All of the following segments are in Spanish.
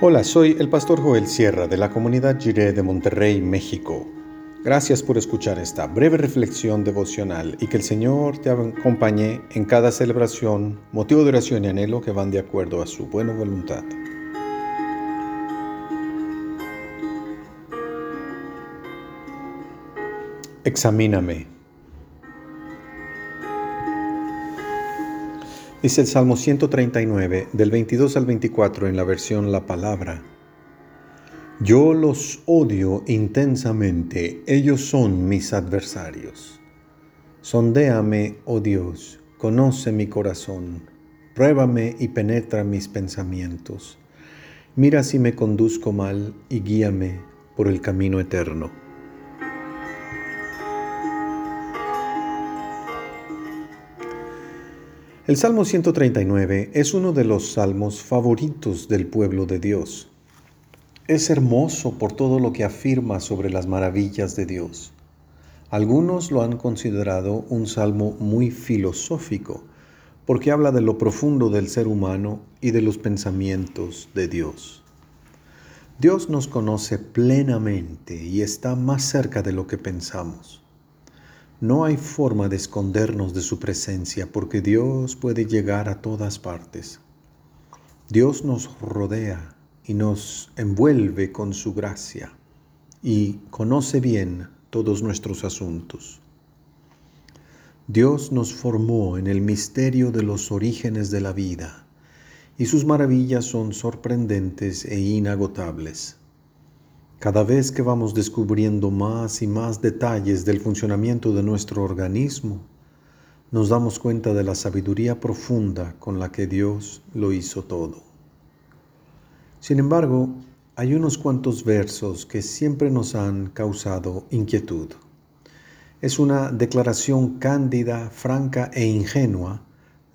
Hola, soy el pastor Joel Sierra de la comunidad Jiré de Monterrey, México. Gracias por escuchar esta breve reflexión devocional y que el Señor te acompañe en cada celebración, motivo de oración y anhelo que van de acuerdo a su buena voluntad. Examíname. Dice el Salmo 139, del 22 al 24 en la versión La Palabra. Yo los odio intensamente, ellos son mis adversarios. Sondéame, oh Dios, conoce mi corazón, pruébame y penetra mis pensamientos. Mira si me conduzco mal y guíame por el camino eterno. El Salmo 139 es uno de los salmos favoritos del pueblo de Dios. Es hermoso por todo lo que afirma sobre las maravillas de Dios. Algunos lo han considerado un salmo muy filosófico, porque habla de lo profundo del ser humano y de los pensamientos de Dios. Dios nos conoce plenamente y está más cerca de lo que pensamos. No hay forma de escondernos de su presencia porque Dios puede llegar a todas partes. Dios nos rodea y nos envuelve con su gracia y conoce bien todos nuestros asuntos. Dios nos formó en el misterio de los orígenes de la vida y sus maravillas son sorprendentes e inagotables. Cada vez que vamos descubriendo más y más detalles del funcionamiento de nuestro organismo, nos damos cuenta de la sabiduría profunda con la que Dios lo hizo todo. Sin embargo, hay unos cuantos versos que siempre nos han causado inquietud. Es una declaración cándida, franca e ingenua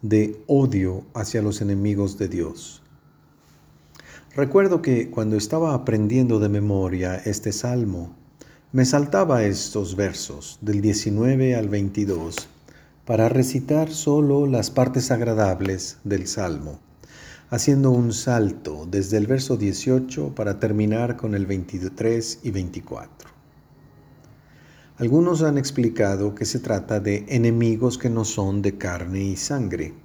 de odio hacia los enemigos de Dios. Recuerdo que cuando estaba aprendiendo de memoria este salmo, me saltaba estos versos del 19 al 22 para recitar solo las partes agradables del salmo, haciendo un salto desde el verso 18 para terminar con el 23 y 24. Algunos han explicado que se trata de enemigos que no son de carne y sangre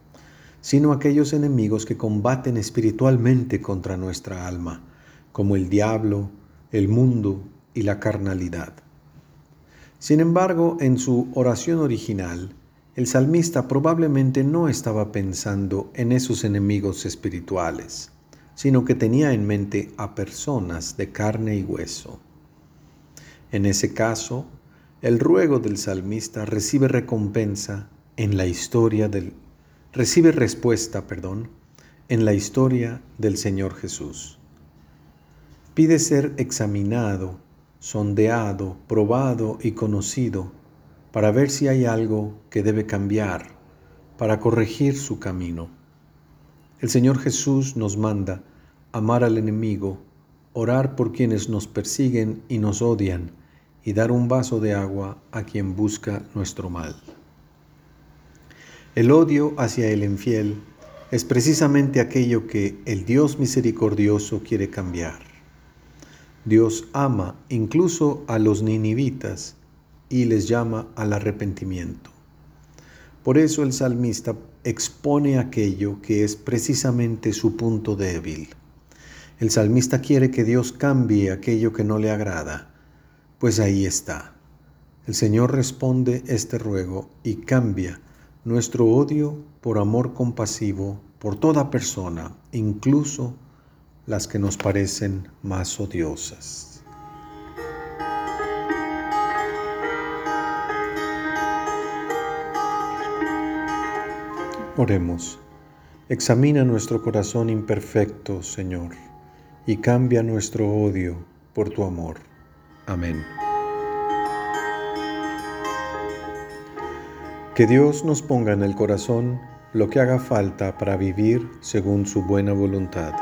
sino aquellos enemigos que combaten espiritualmente contra nuestra alma, como el diablo, el mundo y la carnalidad. Sin embargo, en su oración original, el salmista probablemente no estaba pensando en esos enemigos espirituales, sino que tenía en mente a personas de carne y hueso. En ese caso, el ruego del salmista recibe recompensa en la historia del recibe respuesta, perdón, en la historia del Señor Jesús. Pide ser examinado, sondeado, probado y conocido para ver si hay algo que debe cambiar, para corregir su camino. El Señor Jesús nos manda amar al enemigo, orar por quienes nos persiguen y nos odian, y dar un vaso de agua a quien busca nuestro mal. El odio hacia el infiel es precisamente aquello que el Dios misericordioso quiere cambiar. Dios ama incluso a los ninivitas y les llama al arrepentimiento. Por eso el salmista expone aquello que es precisamente su punto débil. El salmista quiere que Dios cambie aquello que no le agrada, pues ahí está. El Señor responde este ruego y cambia nuestro odio por amor compasivo por toda persona, incluso las que nos parecen más odiosas. Oremos. Examina nuestro corazón imperfecto, Señor, y cambia nuestro odio por tu amor. Amén. Que Dios nos ponga en el corazón lo que haga falta para vivir según su buena voluntad.